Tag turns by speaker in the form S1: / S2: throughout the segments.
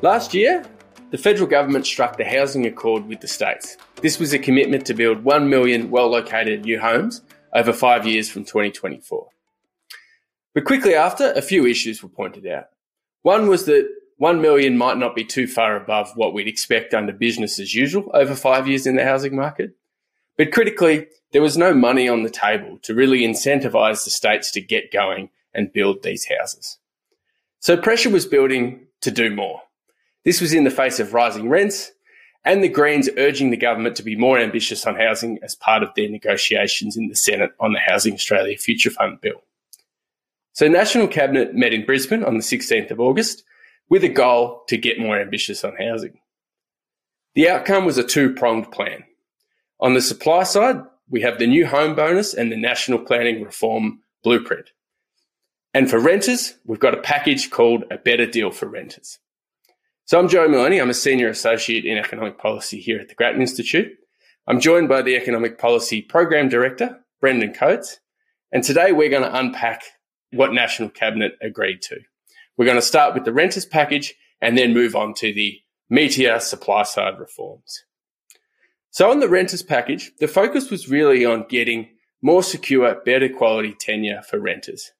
S1: Last year, the federal government struck the housing accord with the states. This was a commitment to build 1 million well located new homes over five years from 2024. But quickly after, a few issues were pointed out. One was that 1 million might not be too far above what we'd expect under business as usual over five years in the housing market. But critically, there was no money on the table to really incentivise the states to get going and build these houses. So pressure was building to do more. This was in the face of rising rents and the Greens urging the government to be more ambitious on housing as part of their negotiations in the Senate on the Housing Australia Future Fund bill. So National Cabinet met in Brisbane on the 16th of August with a goal to get more ambitious on housing. The outcome was a two-pronged plan. On the supply side, we have the new home bonus and the national planning reform blueprint. And for renters, we've got a package called a better deal for renters. So I'm Joe Moloney. I'm a senior associate in economic policy here at the Grattan Institute. I'm joined by the economic policy program director, Brendan Coates. And today we're going to unpack what National Cabinet agreed to. We're going to start with the renters package and then move on to the meatier supply side reforms. So on the renters package, the focus was really on getting more secure, better quality tenure for renters.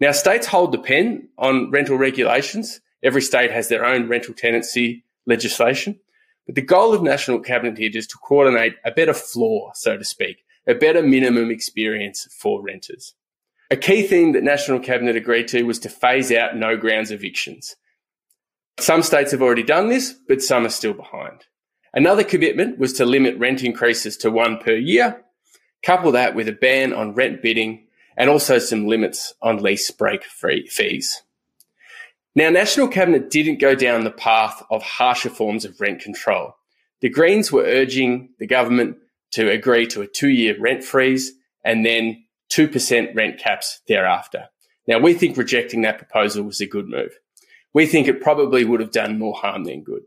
S1: Now, states hold the pen on rental regulations. Every state has their own rental tenancy legislation. But the goal of National Cabinet here is to coordinate a better floor, so to speak, a better minimum experience for renters. A key theme that National Cabinet agreed to was to phase out no grounds evictions. Some states have already done this, but some are still behind. Another commitment was to limit rent increases to one per year, couple that with a ban on rent bidding and also some limits on lease break fees. Now, National Cabinet didn't go down the path of harsher forms of rent control. The Greens were urging the government to agree to a two year rent freeze and then 2% rent caps thereafter. Now, we think rejecting that proposal was a good move. We think it probably would have done more harm than good.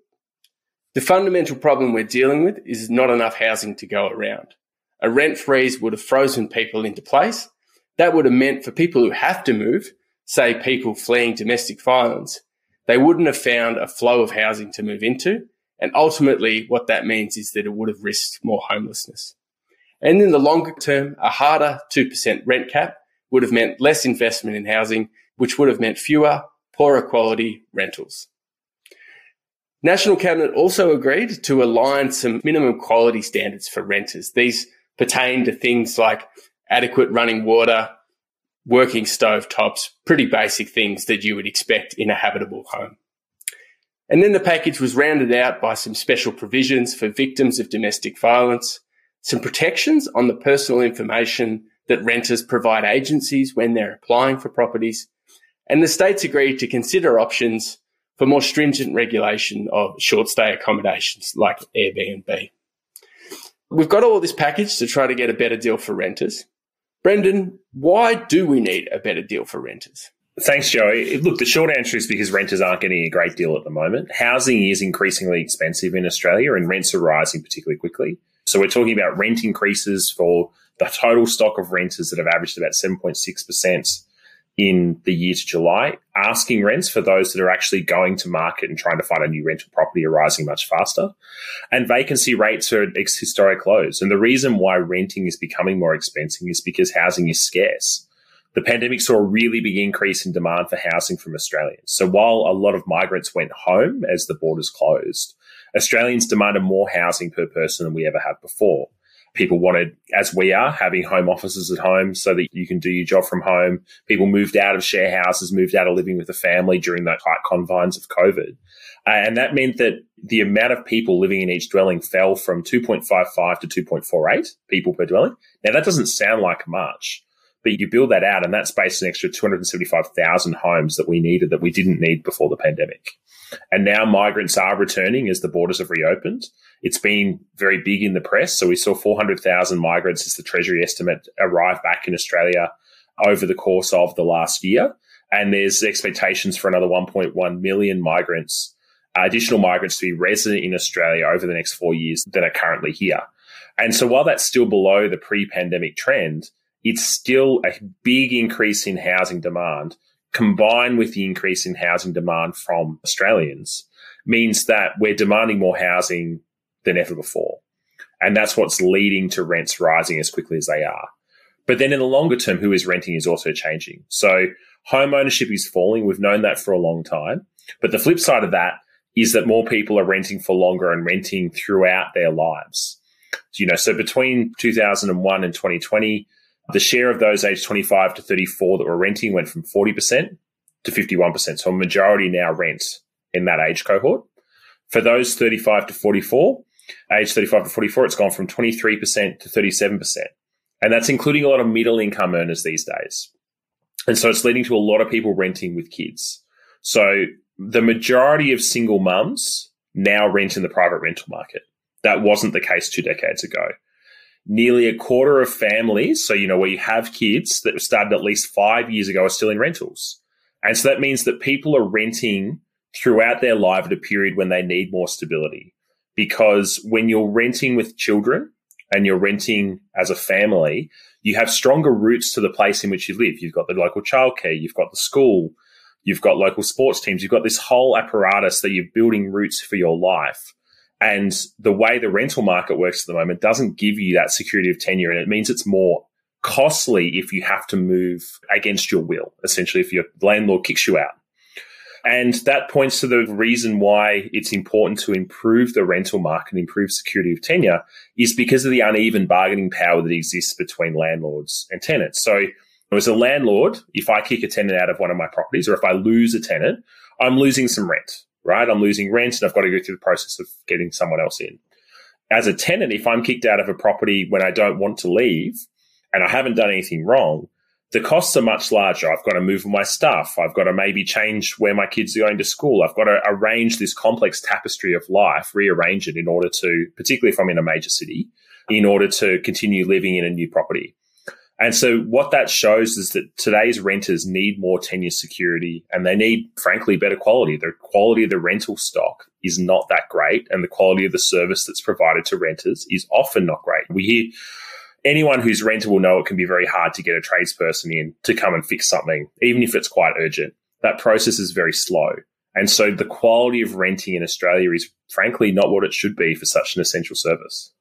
S1: The fundamental problem we're dealing with is not enough housing to go around. A rent freeze would have frozen people into place that would have meant for people who have to move, say people fleeing domestic violence, they wouldn't have found a flow of housing to move into. And ultimately, what that means is that it would have risked more homelessness. And in the longer term, a harder 2% rent cap would have meant less investment in housing, which would have meant fewer, poorer quality rentals. National Cabinet also agreed to align some minimum quality standards for renters. These pertain to things like adequate running water, working stove tops, pretty basic things that you would expect in a habitable home. And then the package was rounded out by some special provisions for victims of domestic violence, some protections on the personal information that renters provide agencies when they're applying for properties, and the states agreed to consider options for more stringent regulation of short stay accommodations like Airbnb. We've got all this package to try to get a better deal for renters. Brendan, why do we need a better deal for renters?
S2: Thanks, Joey. Look, the short answer is because renters aren't getting a great deal at the moment. Housing is increasingly expensive in Australia and rents are rising particularly quickly. So we're talking about rent increases for the total stock of renters that have averaged about 7.6% in the year to July, asking rents for those that are actually going to market and trying to find a new rental property are rising much faster. And vacancy rates are at historic lows. And the reason why renting is becoming more expensive is because housing is scarce. The pandemic saw a really big increase in demand for housing from Australians. So while a lot of migrants went home as the borders closed, Australians demanded more housing per person than we ever have before. People wanted, as we are, having home offices at home so that you can do your job from home. People moved out of share houses, moved out of living with a family during the tight confines of COVID. Uh, and that meant that the amount of people living in each dwelling fell from 2.55 to 2.48 people per dwelling. Now, that doesn't sound like much, but you build that out, and that's based an extra 275,000 homes that we needed that we didn't need before the pandemic. And now migrants are returning as the borders have reopened. It's been very big in the press. So we saw 400,000 migrants as the Treasury estimate arrive back in Australia over the course of the last year. And there's expectations for another 1.1 million migrants, uh, additional migrants to be resident in Australia over the next four years that are currently here. And so while that's still below the pre pandemic trend, it's still a big increase in housing demand combined with the increase in housing demand from Australians. means that we're demanding more housing than ever before. And that's what's leading to rents rising as quickly as they are. But then in the longer term, who is renting is also changing. So home ownership is falling. We've known that for a long time. But the flip side of that is that more people are renting for longer and renting throughout their lives. You know, so between 2001 and 2020, the share of those aged 25 to 34 that were renting went from 40% to 51%. So a majority now rent in that age cohort. For those 35 to 44, age 35 to 44, it's gone from 23% to 37%. And that's including a lot of middle income earners these days. And so it's leading to a lot of people renting with kids. So the majority of single mums now rent in the private rental market. That wasn't the case two decades ago. Nearly a quarter of families, so you know, where you have kids that started at least five years ago, are still in rentals. And so that means that people are renting throughout their life at a period when they need more stability. Because when you're renting with children and you're renting as a family, you have stronger roots to the place in which you live. You've got the local childcare, you've got the school, you've got local sports teams, you've got this whole apparatus that you're building roots for your life. And the way the rental market works at the moment doesn't give you that security of tenure. And it means it's more costly if you have to move against your will, essentially, if your landlord kicks you out. And that points to the reason why it's important to improve the rental market improve security of tenure is because of the uneven bargaining power that exists between landlords and tenants. So, as a landlord, if I kick a tenant out of one of my properties or if I lose a tenant, I'm losing some rent, right? I'm losing rent and I've got to go through the process of getting someone else in. As a tenant, if I'm kicked out of a property when I don't want to leave and I haven't done anything wrong, the costs are much larger. I've got to move my stuff. I've got to maybe change where my kids are going to school. I've got to arrange this complex tapestry of life, rearrange it in order to, particularly if I'm in a major city, in order to continue living in a new property. And so what that shows is that today's renters need more tenure security and they need, frankly, better quality. The quality of the rental stock is not that great and the quality of the service that's provided to renters is often not great. We hear anyone who's rented will know it can be very hard to get a tradesperson in to come and fix something, even if it's quite urgent. That process is very slow. And so the quality of renting in Australia is frankly not what it should be for such an essential service.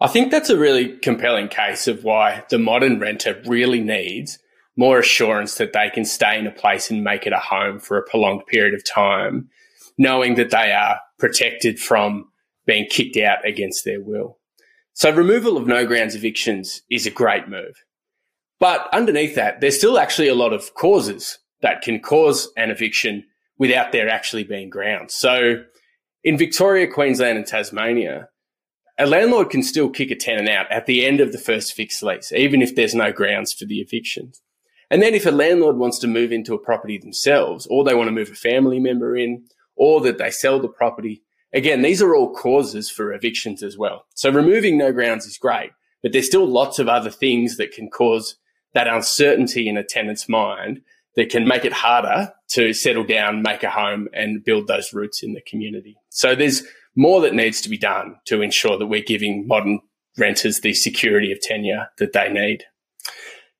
S1: I think that's a really compelling case of why the modern renter really needs more assurance that they can stay in a place and make it a home for a prolonged period of time, knowing that they are protected from being kicked out against their will. So removal of no grounds evictions is a great move. But underneath that, there's still actually a lot of causes that can cause an eviction without there actually being grounds. So in Victoria, Queensland and Tasmania, a landlord can still kick a tenant out at the end of the first fixed lease, even if there's no grounds for the eviction. And then if a landlord wants to move into a property themselves, or they want to move a family member in, or that they sell the property, Again, these are all causes for evictions as well. So removing no grounds is great, but there's still lots of other things that can cause that uncertainty in a tenant's mind that can make it harder to settle down, make a home and build those roots in the community. So there's more that needs to be done to ensure that we're giving modern renters the security of tenure that they need.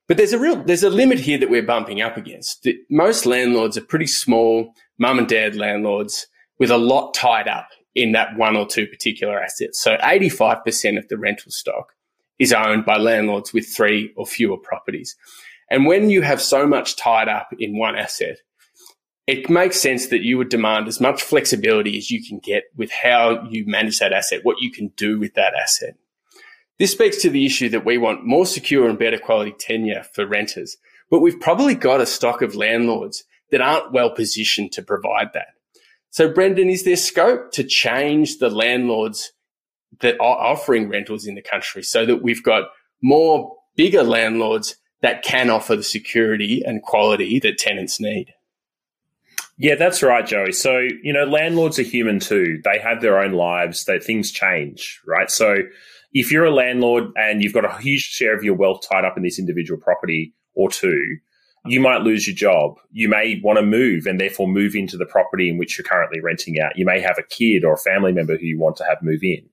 S1: But there's a real, there's a limit here that we're bumping up against. Most landlords are pretty small mum and dad landlords with a lot tied up in that one or two particular assets. So 85% of the rental stock is owned by landlords with three or fewer properties. And when you have so much tied up in one asset, it makes sense that you would demand as much flexibility as you can get with how you manage that asset, what you can do with that asset. This speaks to the issue that we want more secure and better quality tenure for renters, but we've probably got a stock of landlords that aren't well positioned to provide that. So, Brendan, is there scope to change the landlords that are offering rentals in the country so that we've got more bigger landlords that can offer the security and quality that tenants need?
S2: Yeah, that's right, Joey. So, you know, landlords are human too. They have their own lives, that things change, right? So, if you're a landlord and you've got a huge share of your wealth tied up in this individual property or two, you might lose your job. You may want to move and therefore move into the property in which you're currently renting out. You may have a kid or a family member who you want to have move in.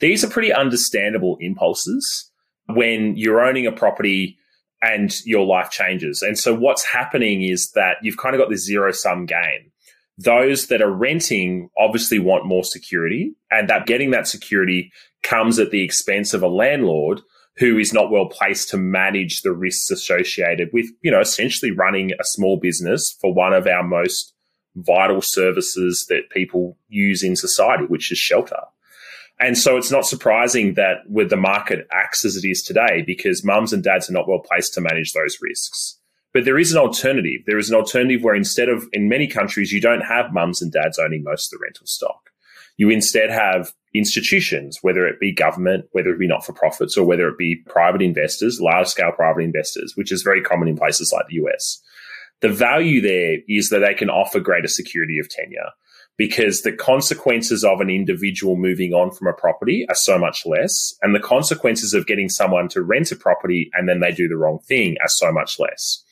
S2: These are pretty understandable impulses when you're owning a property and your life changes. And so what's happening is that you've kind of got this zero sum game. those that are renting obviously want more security, and that getting that security comes at the expense of a landlord who is not well placed to manage the risks associated with, you know, essentially running a small business for one of our most vital services that people use in society, which is shelter. And so it's not surprising that with the market acts as it is today because mums and dads are not well placed to manage those risks. But there is an alternative. There is an alternative where instead of, in many countries, you don't have mums and dads owning most of the rental stock. You instead have institutions, whether it be government, whether it be not for profits, or whether it be private investors, large scale private investors, which is very common in places like the US. The value there is that they can offer greater security of tenure because the consequences of an individual moving on from a property are so much less. And the consequences of getting someone to rent a property and then they do the wrong thing are so much less.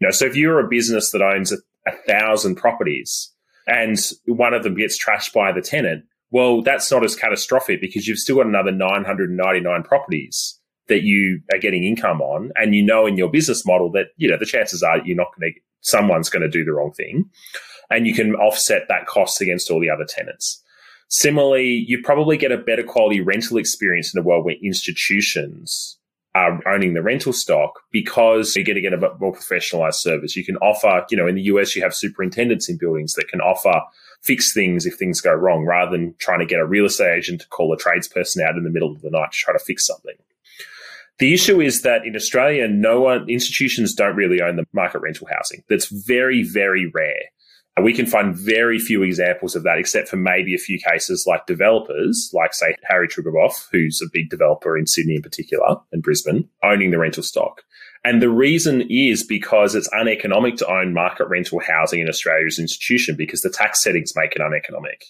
S2: You know, so if you're a business that owns a, a thousand properties and one of them gets trashed by the tenant, well, that's not as catastrophic because you've still got another 999 properties that you are getting income on. And you know in your business model that, you know, the chances are you're not going to, someone's going to do the wrong thing. And you can offset that cost against all the other tenants. Similarly, you probably get a better quality rental experience in a world where institutions are owning the rental stock because you're going to get a more professionalized service. You can offer, you know, in the US, you have superintendents in buildings that can offer fix things if things go wrong rather than trying to get a real estate agent to call a tradesperson out in the middle of the night to try to fix something. The issue is that in Australia, no one, institutions don't really own the market rental housing. That's very, very rare. We can find very few examples of that, except for maybe a few cases like developers, like say Harry Triguboff, who's a big developer in Sydney in particular and Brisbane, owning the rental stock. And the reason is because it's uneconomic to own market rental housing in Australia's institution because the tax settings make it uneconomic.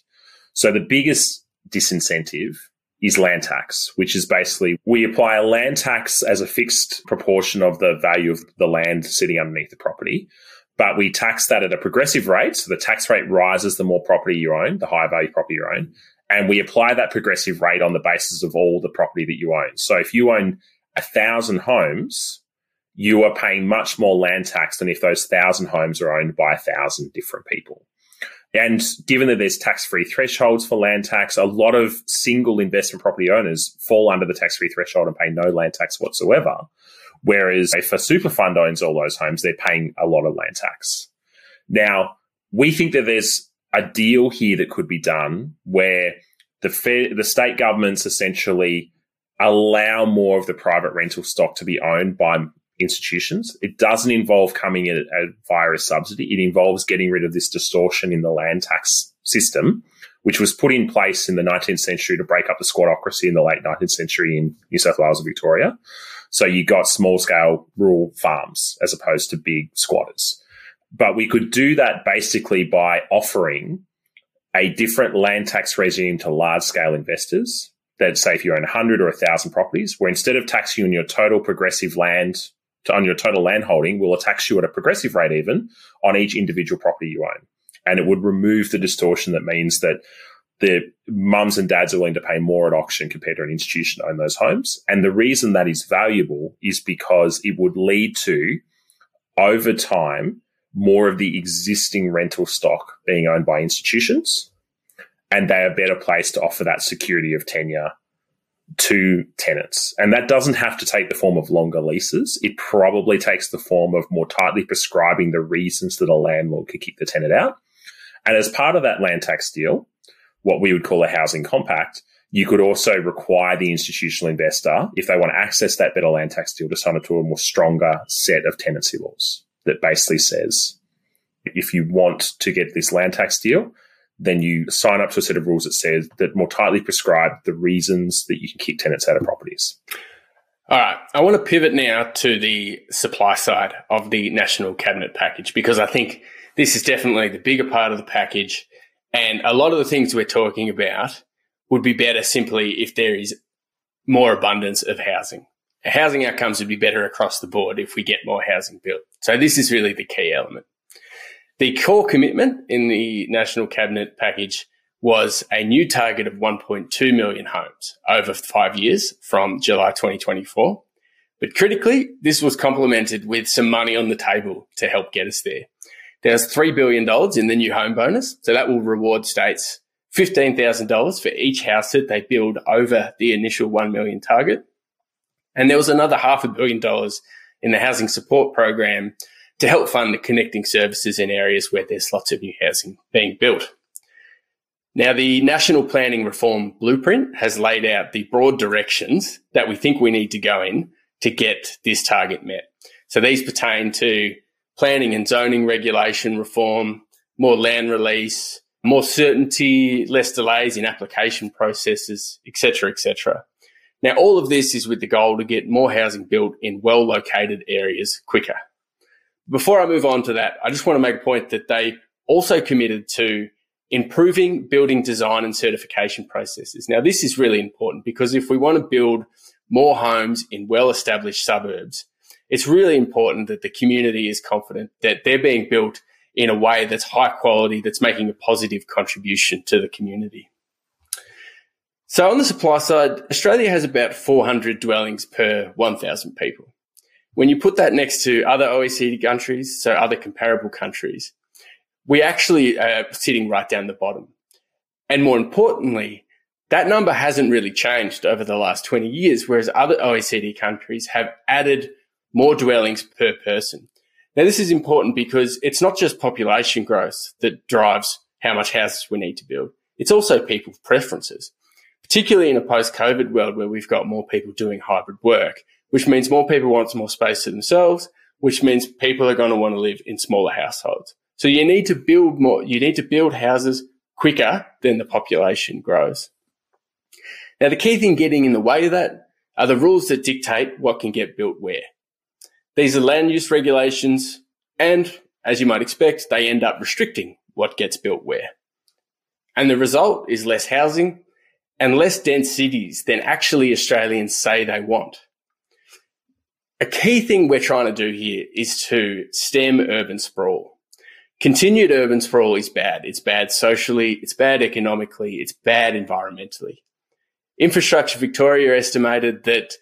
S2: So the biggest disincentive is land tax, which is basically we apply a land tax as a fixed proportion of the value of the land sitting underneath the property but we tax that at a progressive rate. So the tax rate rises the more property you own, the higher value property you own. And we apply that progressive rate on the basis of all the property that you own. So if you own a thousand homes, you are paying much more land tax than if those thousand homes are owned by a thousand different people. And given that there's tax free thresholds for land tax, a lot of single investment property owners fall under the tax free threshold and pay no land tax whatsoever. Whereas if a super fund owns all those homes, they're paying a lot of land tax. Now, we think that there's a deal here that could be done where the the state governments essentially allow more of the private rental stock to be owned by institutions. It doesn't involve coming in via a subsidy. It involves getting rid of this distortion in the land tax system, which was put in place in the 19th century to break up the squattocracy in the late 19th century in New South Wales and Victoria. So you got small scale rural farms as opposed to big squatters. But we could do that basically by offering a different land tax regime to large scale investors that say if you own 100 or 1,000 properties, where instead of taxing you on your total progressive land, on your total land holding, we'll tax you at a progressive rate even on each individual property you own. And it would remove the distortion that means that the mums and dads are willing to pay more at auction compared to an institution to own those homes. And the reason that is valuable is because it would lead to, over time, more of the existing rental stock being owned by institutions. And they are better placed to offer that security of tenure to tenants. And that doesn't have to take the form of longer leases. It probably takes the form of more tightly prescribing the reasons that a landlord could kick the tenant out. And as part of that land tax deal, what we would call a housing compact, you could also require the institutional investor, if they want to access that better land tax deal, to sign it to a more stronger set of tenancy laws that basically says if you want to get this land tax deal, then you sign up to a set of rules that says that more tightly prescribe the reasons that you can kick tenants out of properties.
S1: All right. I want to pivot now to the supply side of the national cabinet package because I think this is definitely the bigger part of the package and a lot of the things we're talking about would be better simply if there is more abundance of housing. Housing outcomes would be better across the board if we get more housing built. So this is really the key element. The core commitment in the National Cabinet package was a new target of 1.2 million homes over five years from July 2024. But critically, this was complemented with some money on the table to help get us there. There's $3 billion in the new home bonus. So that will reward states $15,000 for each house that they build over the initial 1 million target. And there was another half a billion dollars in the housing support program to help fund the connecting services in areas where there's lots of new housing being built. Now, the National Planning Reform Blueprint has laid out the broad directions that we think we need to go in to get this target met. So these pertain to planning and zoning regulation reform, more land release, more certainty, less delays in application processes, etc., etc. Now, all of this is with the goal to get more housing built in well located areas quicker. Before I move on to that, I just want to make a point that they also committed to improving building design and certification processes. Now, this is really important because if we want to build more homes in well established suburbs, it's really important that the community is confident that they're being built in a way that's high quality, that's making a positive contribution to the community. So on the supply side, Australia has about 400 dwellings per 1,000 people. When you put that next to other OECD countries, so other comparable countries, we actually are sitting right down the bottom. And more importantly, that number hasn't really changed over the last 20 years, whereas other OECD countries have added more dwellings per person. Now, this is important because it's not just population growth that drives how much houses we need to build. It's also people's preferences particularly in a post COVID world where we've got more people doing hybrid work, which means more people want more space to themselves, which means people are going to want to live in smaller households. So you need to build more, you need to build houses quicker than the population grows. Now, the key thing getting in the way of that are the rules that dictate what can get built where. These are land use regulations, and as you might expect, they end up restricting what gets built where. And the result is less housing, and less dense cities than actually Australians say they want. A key thing we're trying to do here is to stem urban sprawl. Continued urban sprawl is bad. It's bad socially, it's bad economically, it's bad environmentally. Infrastructure Victoria estimated that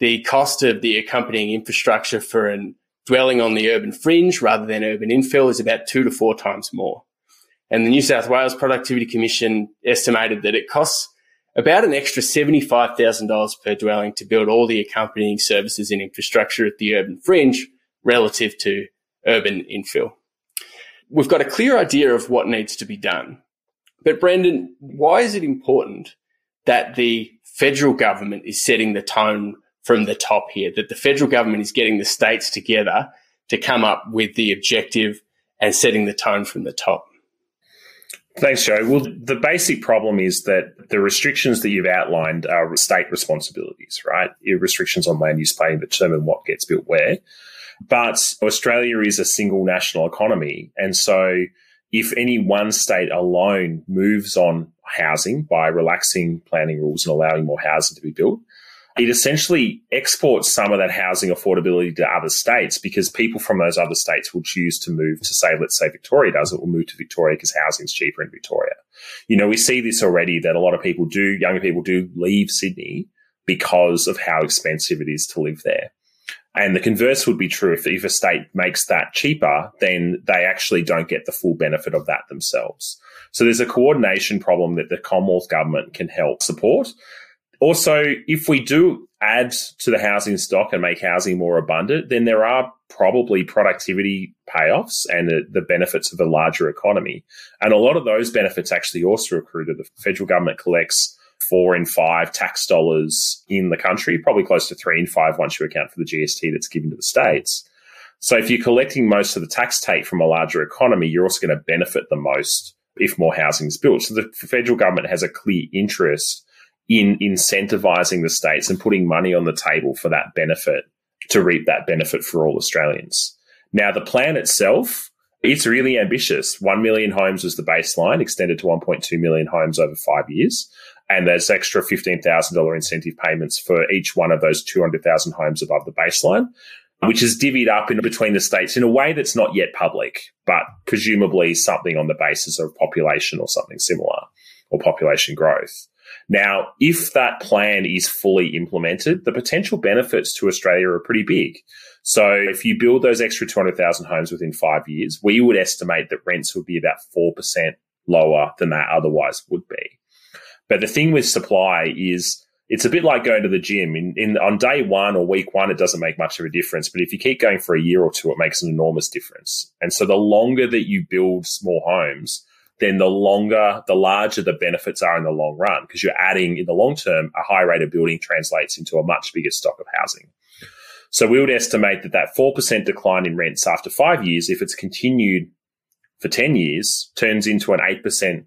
S1: the cost of the accompanying infrastructure for a dwelling on the urban fringe rather than urban infill is about two to four times more. And the New South Wales Productivity Commission estimated that it costs about an extra $75,000 per dwelling to build all the accompanying services and infrastructure at the urban fringe relative to urban infill. We've got a clear idea of what needs to be done. But Brendan, why is it important that the federal government is setting the tone from the top here, that the federal government is getting the states together to come up with the objective and setting the tone from the top?
S2: Thanks, Joe. Well, the basic problem is that the restrictions that you've outlined are state responsibilities, right? Restrictions on land use planning determine what gets built where. But Australia is a single national economy. And so if any one state alone moves on housing by relaxing planning rules and allowing more housing to be built, it essentially exports some of that housing affordability to other states because people from those other states will choose to move to say, let's say Victoria does it, will move to Victoria because housing's cheaper in Victoria. You know, we see this already that a lot of people do, younger people do leave Sydney because of how expensive it is to live there. And the converse would be true if, if a state makes that cheaper, then they actually don't get the full benefit of that themselves. So there's a coordination problem that the Commonwealth government can help support. Also, if we do add to the housing stock and make housing more abundant, then there are probably productivity payoffs and the, the, benefits of a larger economy. And a lot of those benefits actually also accrue to the federal government collects four in five tax dollars in the country, probably close to three in five once you account for the GST that's given to the states. So if you're collecting most of the tax take from a larger economy, you're also going to benefit the most if more housing is built. So the federal government has a clear interest in incentivizing the states and putting money on the table for that benefit to reap that benefit for all Australians. Now, the plan itself, it's really ambitious. 1 million homes was the baseline, extended to 1.2 million homes over five years. And there's extra $15,000 incentive payments for each one of those 200,000 homes above the baseline, which is divvied up in between the states in a way that's not yet public, but presumably something on the basis of population or something similar or population growth. Now, if that plan is fully implemented, the potential benefits to Australia are pretty big. So if you build those extra 200,000 homes within five years, we would estimate that rents would be about 4% lower than they otherwise would be. But the thing with supply is it's a bit like going to the gym. In, in on day one or week one, it doesn't make much of a difference. But if you keep going for a year or two, it makes an enormous difference. And so the longer that you build small homes, then the longer, the larger the benefits are in the long run because you're adding in the long term a high rate of building translates into a much bigger stock of housing. So we would estimate that that 4% decline in rents after five years, if it's continued for 10 years, turns into an 8%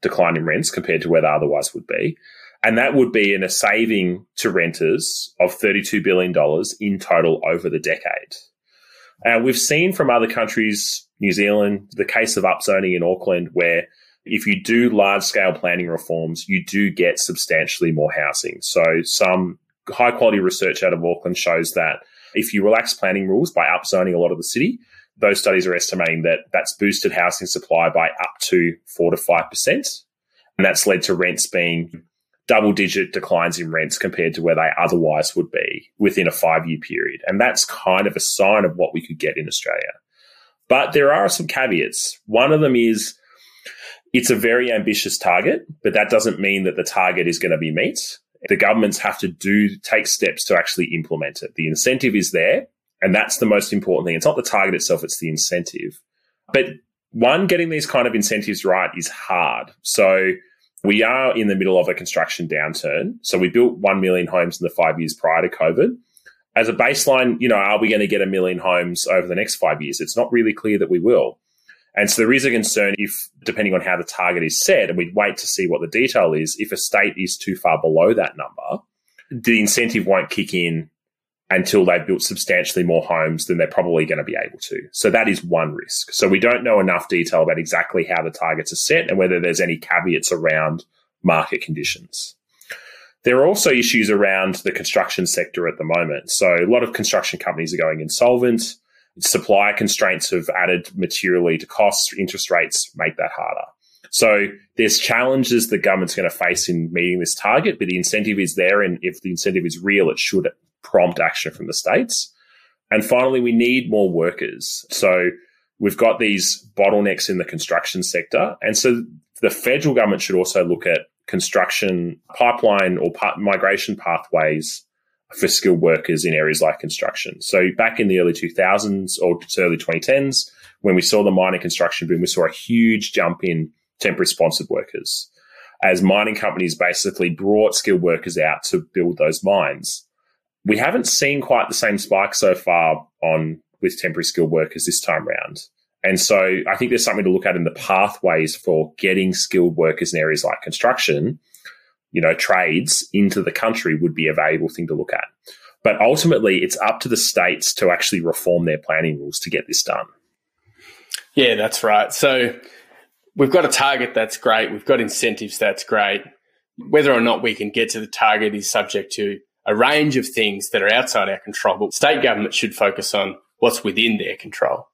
S2: decline in rents compared to where they otherwise would be. And that would be in a saving to renters of $32 billion in total over the decade. And we've seen from other countries, New Zealand, the case of upzoning in Auckland, where if you do large scale planning reforms, you do get substantially more housing. So some high quality research out of Auckland shows that if you relax planning rules by upzoning a lot of the city, those studies are estimating that that's boosted housing supply by up to four to five percent, and that's led to rents being double digit declines in rents compared to where they otherwise would be within a five year period. And that's kind of a sign of what we could get in Australia. But there are some caveats. One of them is it's a very ambitious target, but that doesn't mean that the target is going to be met the governments have to do take steps to actually implement it. The incentive is there, and that's the most important thing. It's not the target itself, it's the incentive. But one, getting these kind of incentives right is hard. So we are in the middle of a construction downturn. So we built 1 million homes in the five years prior to COVID. As a baseline, you know, are we going to get a million homes over the next five years? It's not really clear that we will. And so there is a concern if, depending on how the target is set, and we'd wait to see what the detail is, if a state is too far below that number, the incentive won't kick in until they've built substantially more homes than they're probably going to be able to. So that is one risk. So we don't know enough detail about exactly how the targets are set and whether there's any caveats around market conditions. There are also issues around the construction sector at the moment. So a lot of construction companies are going insolvent. Supply constraints have added materially to costs. Interest rates make that harder. So there's challenges the government's going to face in meeting this target, but the incentive is there. And if the incentive is real, it should prompt action from the states. And finally, we need more workers. So we've got these bottlenecks in the construction sector. And so the federal government should also look at construction pipeline or migration pathways for skilled workers in areas like construction. So back in the early 2000s or early 2010s, when we saw the mining construction boom, we saw a huge jump in temporary sponsored workers as mining companies basically brought skilled workers out to build those mines. We haven't seen quite the same spike so far on with temporary skilled workers this time around. And so I think there's something to look at in the pathways for getting skilled workers in areas like construction you know, trades into the country would be a valuable thing to look at. But ultimately, it's up to the states to actually reform their planning rules to get this done.
S1: Yeah, that's right. So we've got a target that's great. We've got incentives that's great. Whether or not we can get to the target is subject to a range of things that are outside our control. But state government should focus on what's within their control.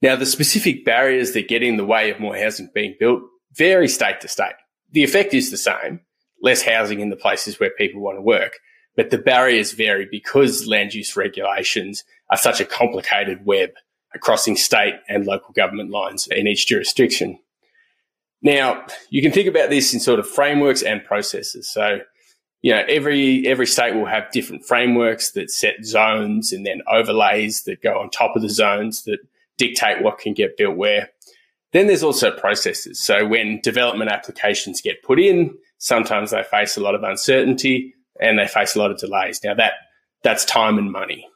S1: Now, the specific barriers that get in the way of more housing being built vary state to state. The effect is the same, less housing in the places where people want to work. But the barriers vary because land use regulations are such a complicated web crossing state and local government lines in each jurisdiction. Now, you can think about this in sort of frameworks and processes. So, you know, every every state will have different frameworks that set zones and then overlays that go on top of the zones that dictate what can get built where. Then there's also processes. So when development applications get put in, sometimes they face a lot of uncertainty and they face a lot of delays. Now that that's time and money.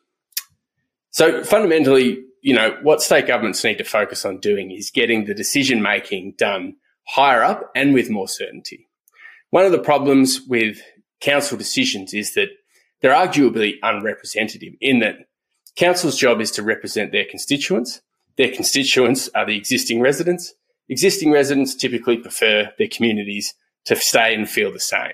S1: So fundamentally, you know, what state governments need to focus on doing is getting the decision making done higher up and with more certainty. One of the problems with council decisions is that they're arguably unrepresentative in that council's job is to represent their constituents their constituents are the existing residents. Existing residents typically prefer their communities to stay and feel the same.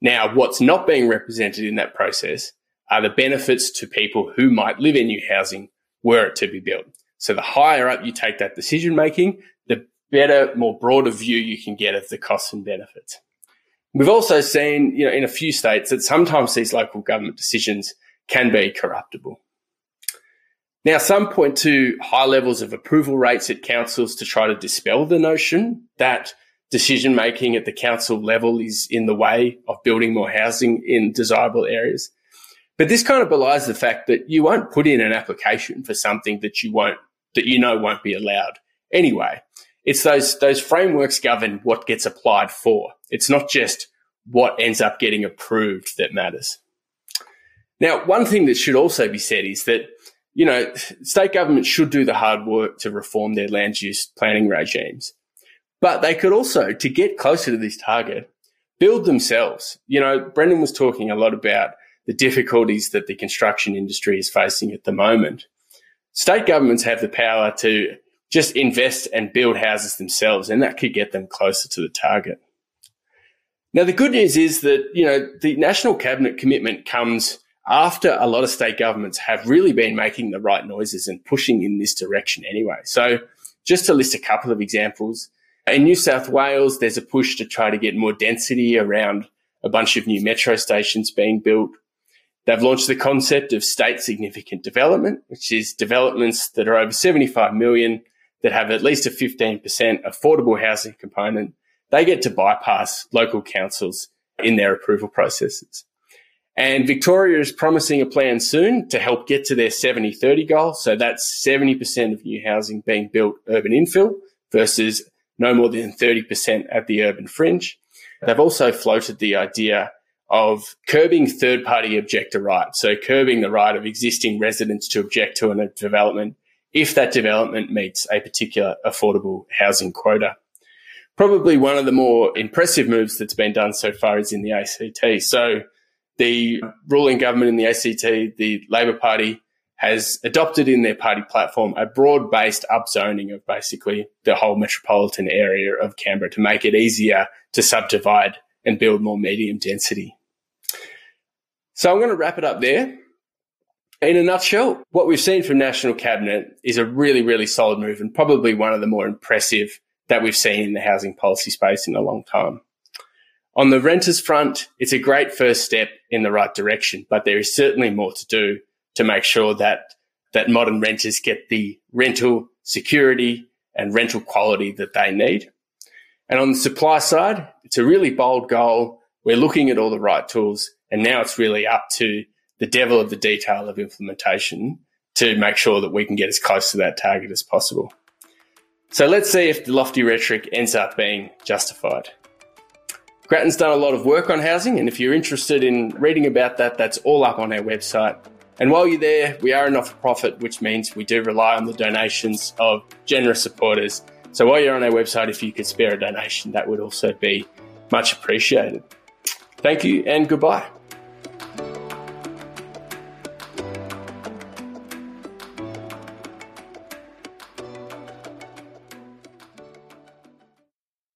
S1: Now, what's not being represented in that process are the benefits to people who might live in new housing were it to be built. So the higher up you take that decision making, the better, more broader view you can get of the costs and benefits. We've also seen, you know, in a few states that sometimes these local government decisions can be corruptible. Now, some point to high levels of approval rates at councils to try to dispel the notion that decision making at the council level is in the way of building more housing in desirable areas. But this kind of belies the fact that you won't put in an application for something that you won't, that you know won't be allowed anyway. It's those, those frameworks govern what gets applied for. It's not just what ends up getting approved that matters. Now, one thing that should also be said is that, you know, state governments should do the hard work to reform their land use planning regimes. But they could also, to get closer to this target, build themselves. You know, Brendan was talking a lot about the difficulties that the construction industry is facing at the moment. State governments have the power to just invest and build houses themselves, and that could get them closer to the target. Now, the good news is that, you know, the national cabinet commitment comes after a lot of state governments have really been making the right noises and pushing in this direction anyway. So just to list a couple of examples, in New South Wales, there's a push to try to get more density around a bunch of new metro stations being built. They've launched the concept of state significant development, which is developments that are over 75 million that have at least a 15% affordable housing component. They get to bypass local councils in their approval processes. And Victoria is promising a plan soon to help get to their 70 30 goal. So that's 70% of new housing being built urban infill versus no more than 30% at the urban fringe. They've also floated the idea of curbing third party objector rights. So curbing the right of existing residents to object to a development if that development meets a particular affordable housing quota. Probably one of the more impressive moves that's been done so far is in the ACT. So the ruling government in the ACT, the Labor Party, has adopted in their party platform a broad based upzoning of basically the whole metropolitan area of Canberra to make it easier to subdivide and build more medium density. So I'm going to wrap it up there. In a nutshell, what we've seen from National Cabinet is a really, really solid move and probably one of the more impressive that we've seen in the housing policy space in a long time. On the renters front, it's a great first step in the right direction, but there is certainly more to do to make sure that that modern renters get the rental security and rental quality that they need. And on the supply side, it's a really bold goal. We're looking at all the right tools, and now it's really up to the devil of the detail of implementation to make sure that we can get as close to that target as possible. So let's see if the lofty rhetoric ends up being justified. Grattan's done a lot of work on housing, and if you're interested in reading about that, that's all up on our website and while you're there, we are a not for profit, which means we do rely on the donations of generous supporters. So while you're on our website, if you could spare a donation, that would also be much appreciated. Thank you and goodbye.